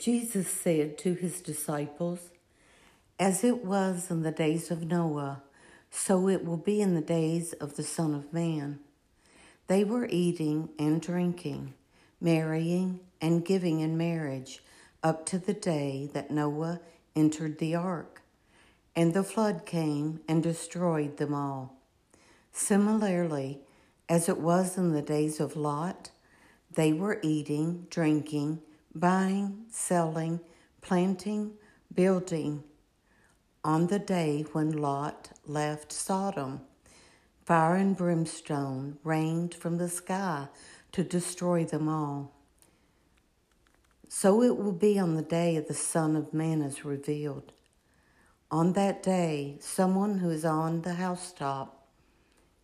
Jesus said to his disciples, As it was in the days of Noah, so it will be in the days of the Son of Man. They were eating and drinking, marrying and giving in marriage, up to the day that Noah entered the ark, and the flood came and destroyed them all. Similarly, as it was in the days of Lot, they were eating, drinking, buying, selling, planting, building. On the day when Lot left Sodom, fire and brimstone rained from the sky to destroy them all. So it will be on the day of the Son of Man is revealed. On that day, someone who is on the housetop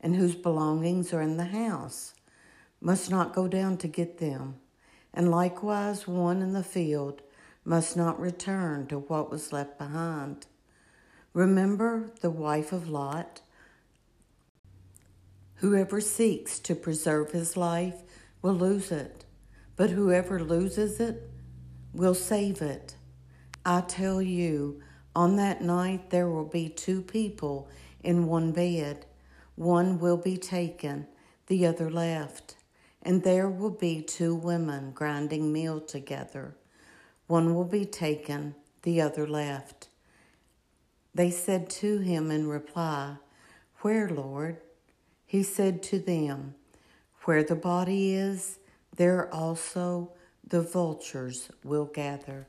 and whose belongings are in the house must not go down to get them and likewise one in the field must not return to what was left behind. Remember the wife of Lot? Whoever seeks to preserve his life will lose it, but whoever loses it will save it. I tell you, on that night there will be two people in one bed. One will be taken, the other left. And there will be two women grinding meal together. One will be taken, the other left. They said to him in reply, Where, Lord? He said to them, Where the body is, there also the vultures will gather.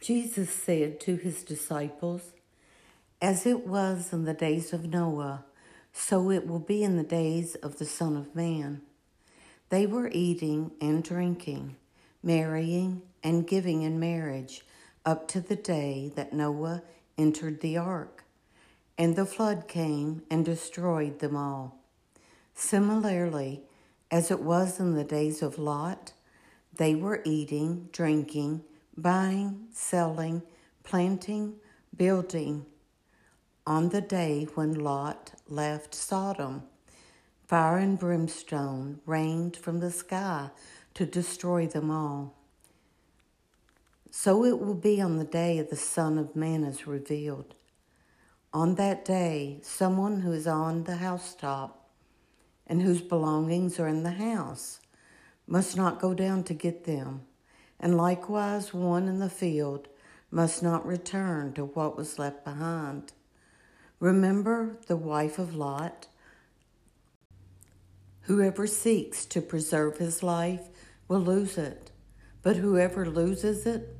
Jesus said to his disciples, As it was in the days of Noah, so it will be in the days of the Son of Man. They were eating and drinking, marrying and giving in marriage, up to the day that Noah entered the ark, and the flood came and destroyed them all. Similarly, as it was in the days of Lot, they were eating, drinking, buying, selling, planting, building. On the day when Lot left Sodom, fire and brimstone rained from the sky to destroy them all. So it will be on the day of the Son of Man is revealed. On that day, someone who is on the housetop and whose belongings are in the house must not go down to get them, and likewise one in the field must not return to what was left behind. Remember the wife of Lot? Whoever seeks to preserve his life will lose it, but whoever loses it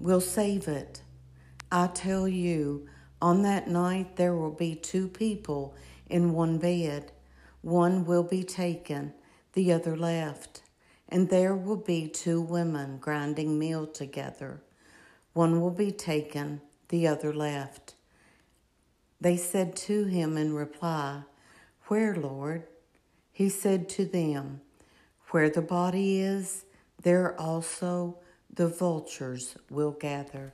will save it. I tell you, on that night there will be two people in one bed. One will be taken, the other left. And there will be two women grinding meal together. One will be taken, the other left. They said to him in reply, Where, Lord? He said to them, Where the body is, there also the vultures will gather.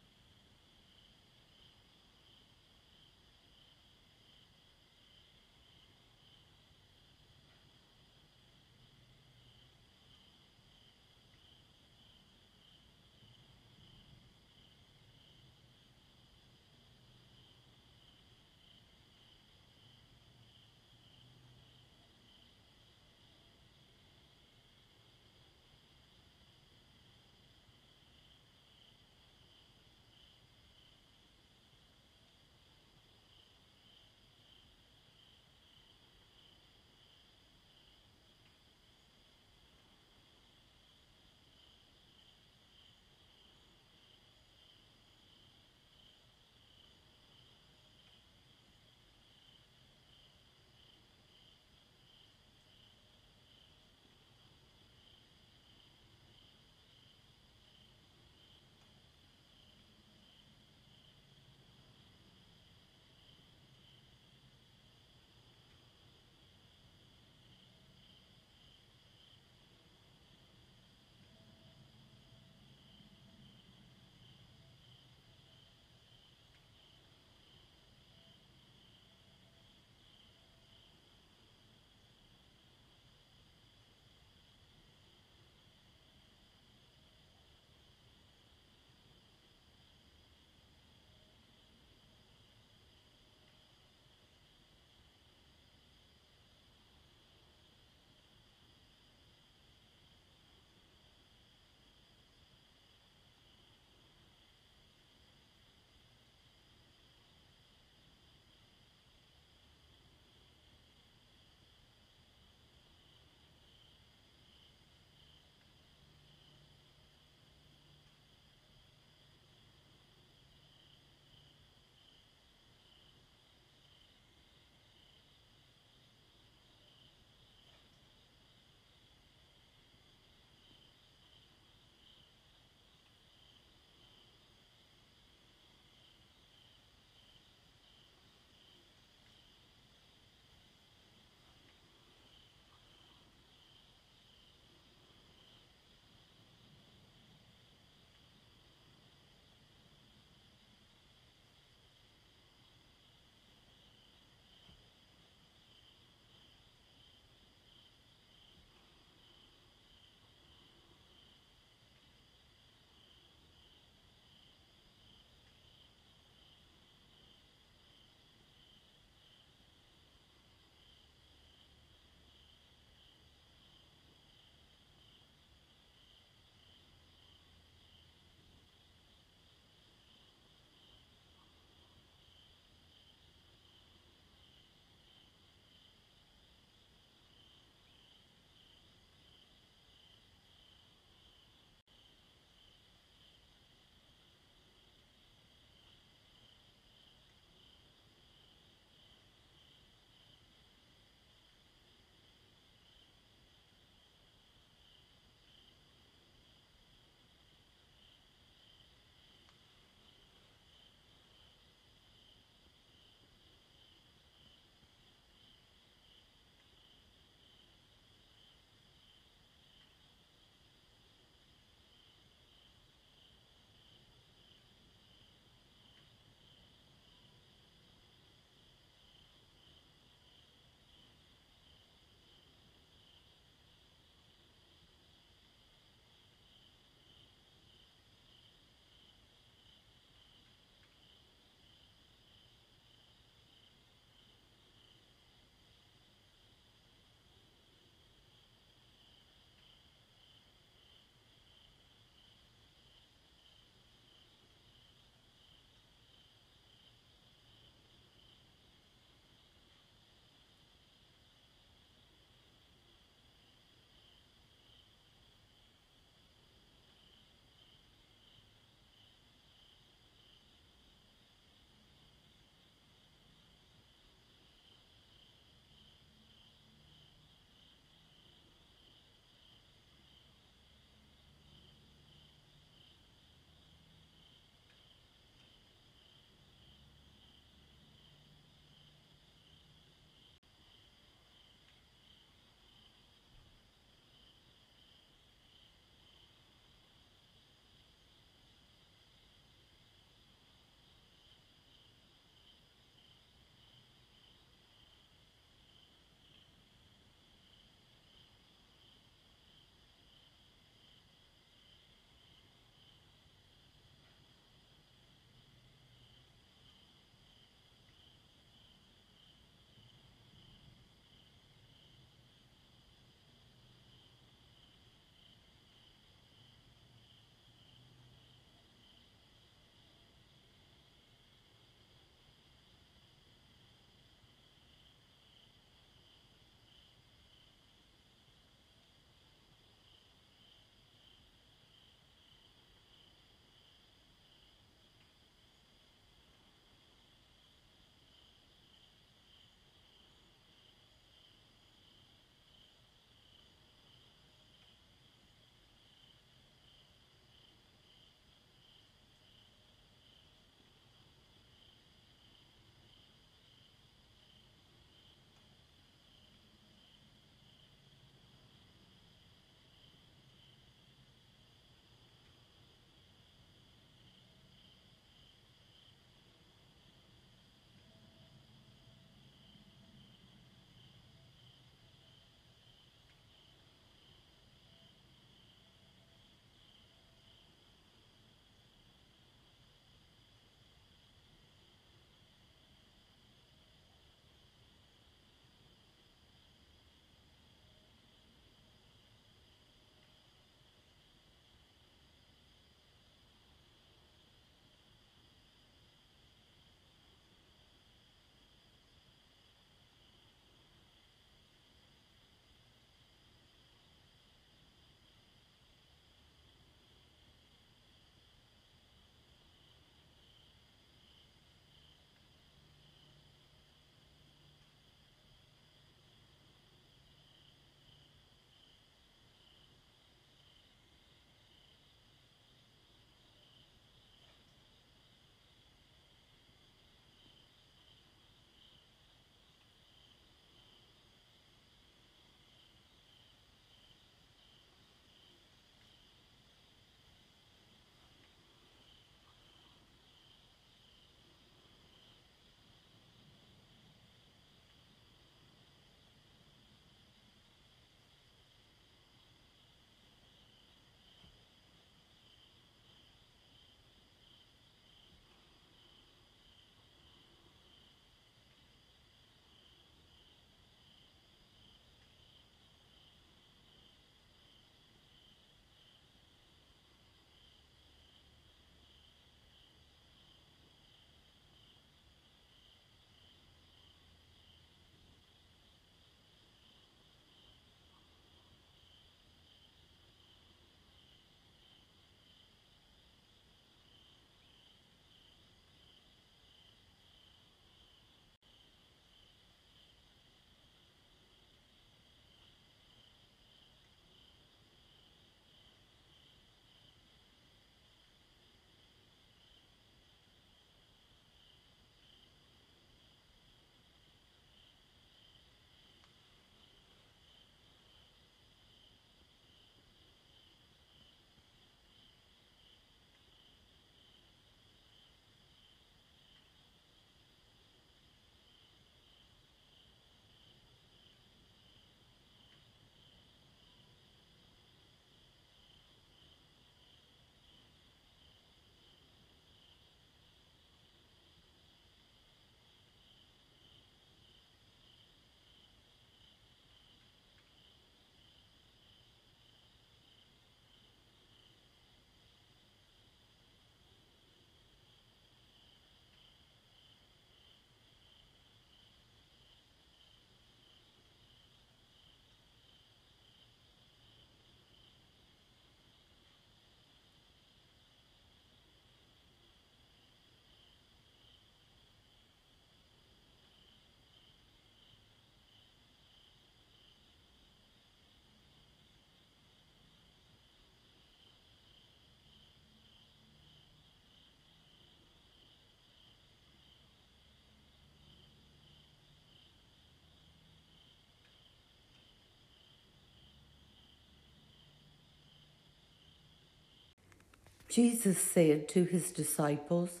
Jesus said to his disciples,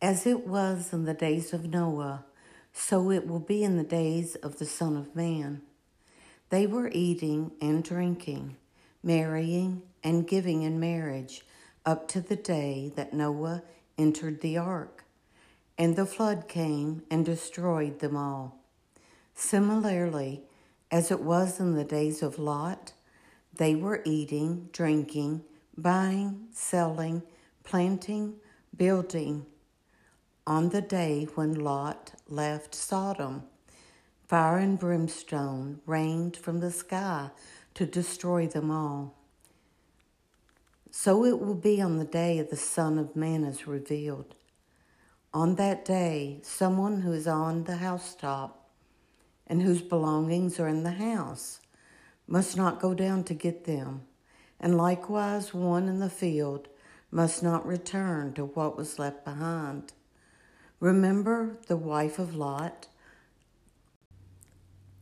As it was in the days of Noah, so it will be in the days of the Son of Man. They were eating and drinking, marrying and giving in marriage, up to the day that Noah entered the ark, and the flood came and destroyed them all. Similarly, as it was in the days of Lot, they were eating, drinking, buying, selling, planting, building. On the day when Lot left Sodom, fire and brimstone rained from the sky to destroy them all. So it will be on the day of the Son of Man is revealed. On that day, someone who is on the housetop and whose belongings are in the house must not go down to get them, and likewise one in the field must not return to what was left behind. Remember the wife of Lot?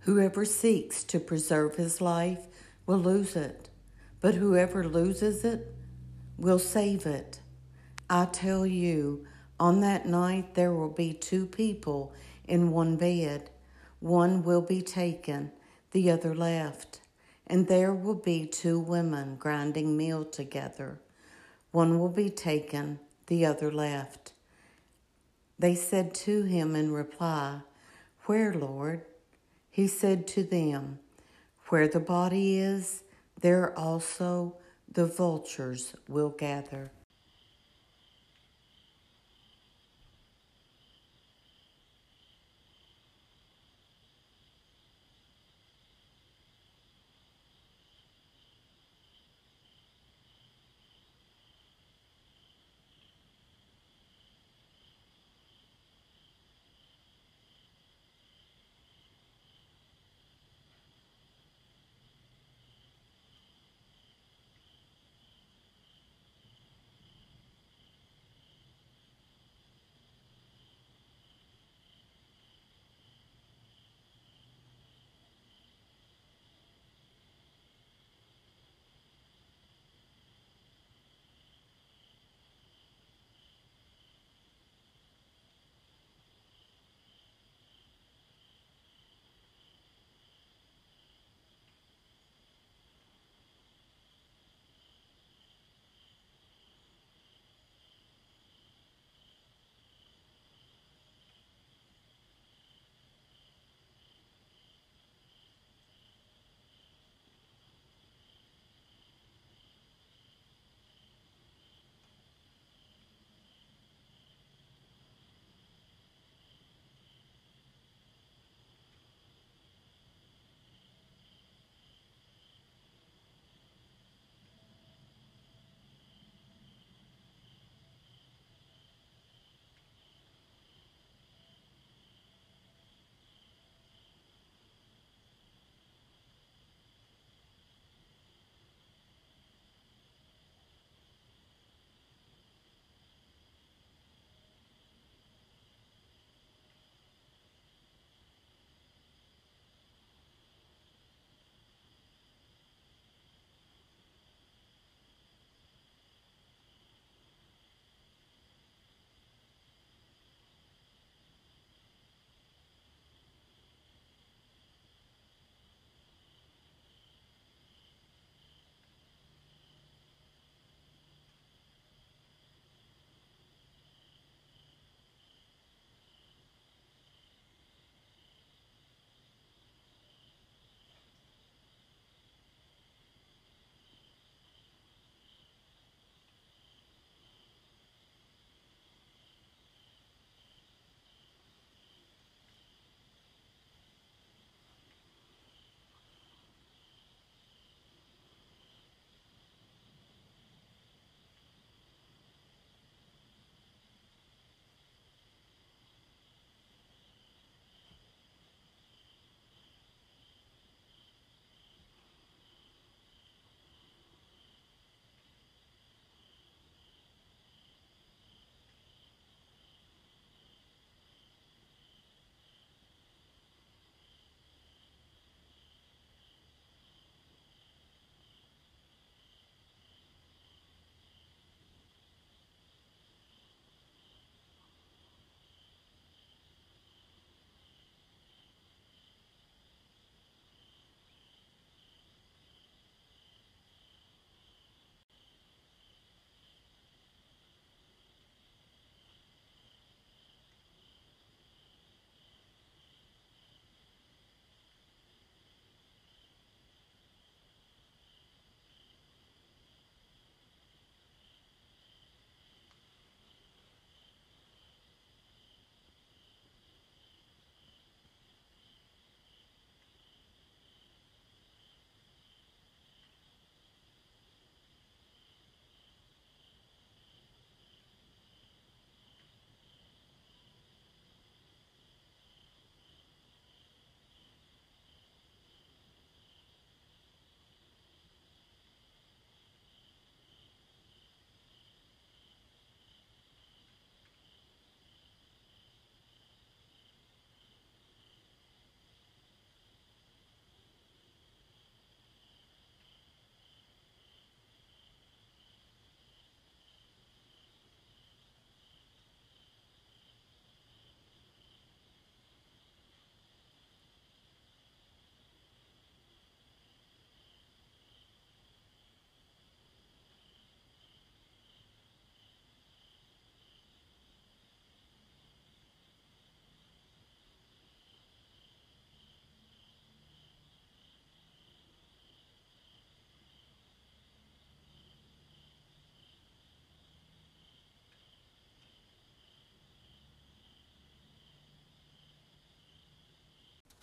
Whoever seeks to preserve his life will lose it, but whoever loses it will save it. I tell you, on that night there will be two people in one bed. One will be taken, the other left and there will be two women grinding meal together. One will be taken, the other left. They said to him in reply, Where, Lord? He said to them, Where the body is, there also the vultures will gather.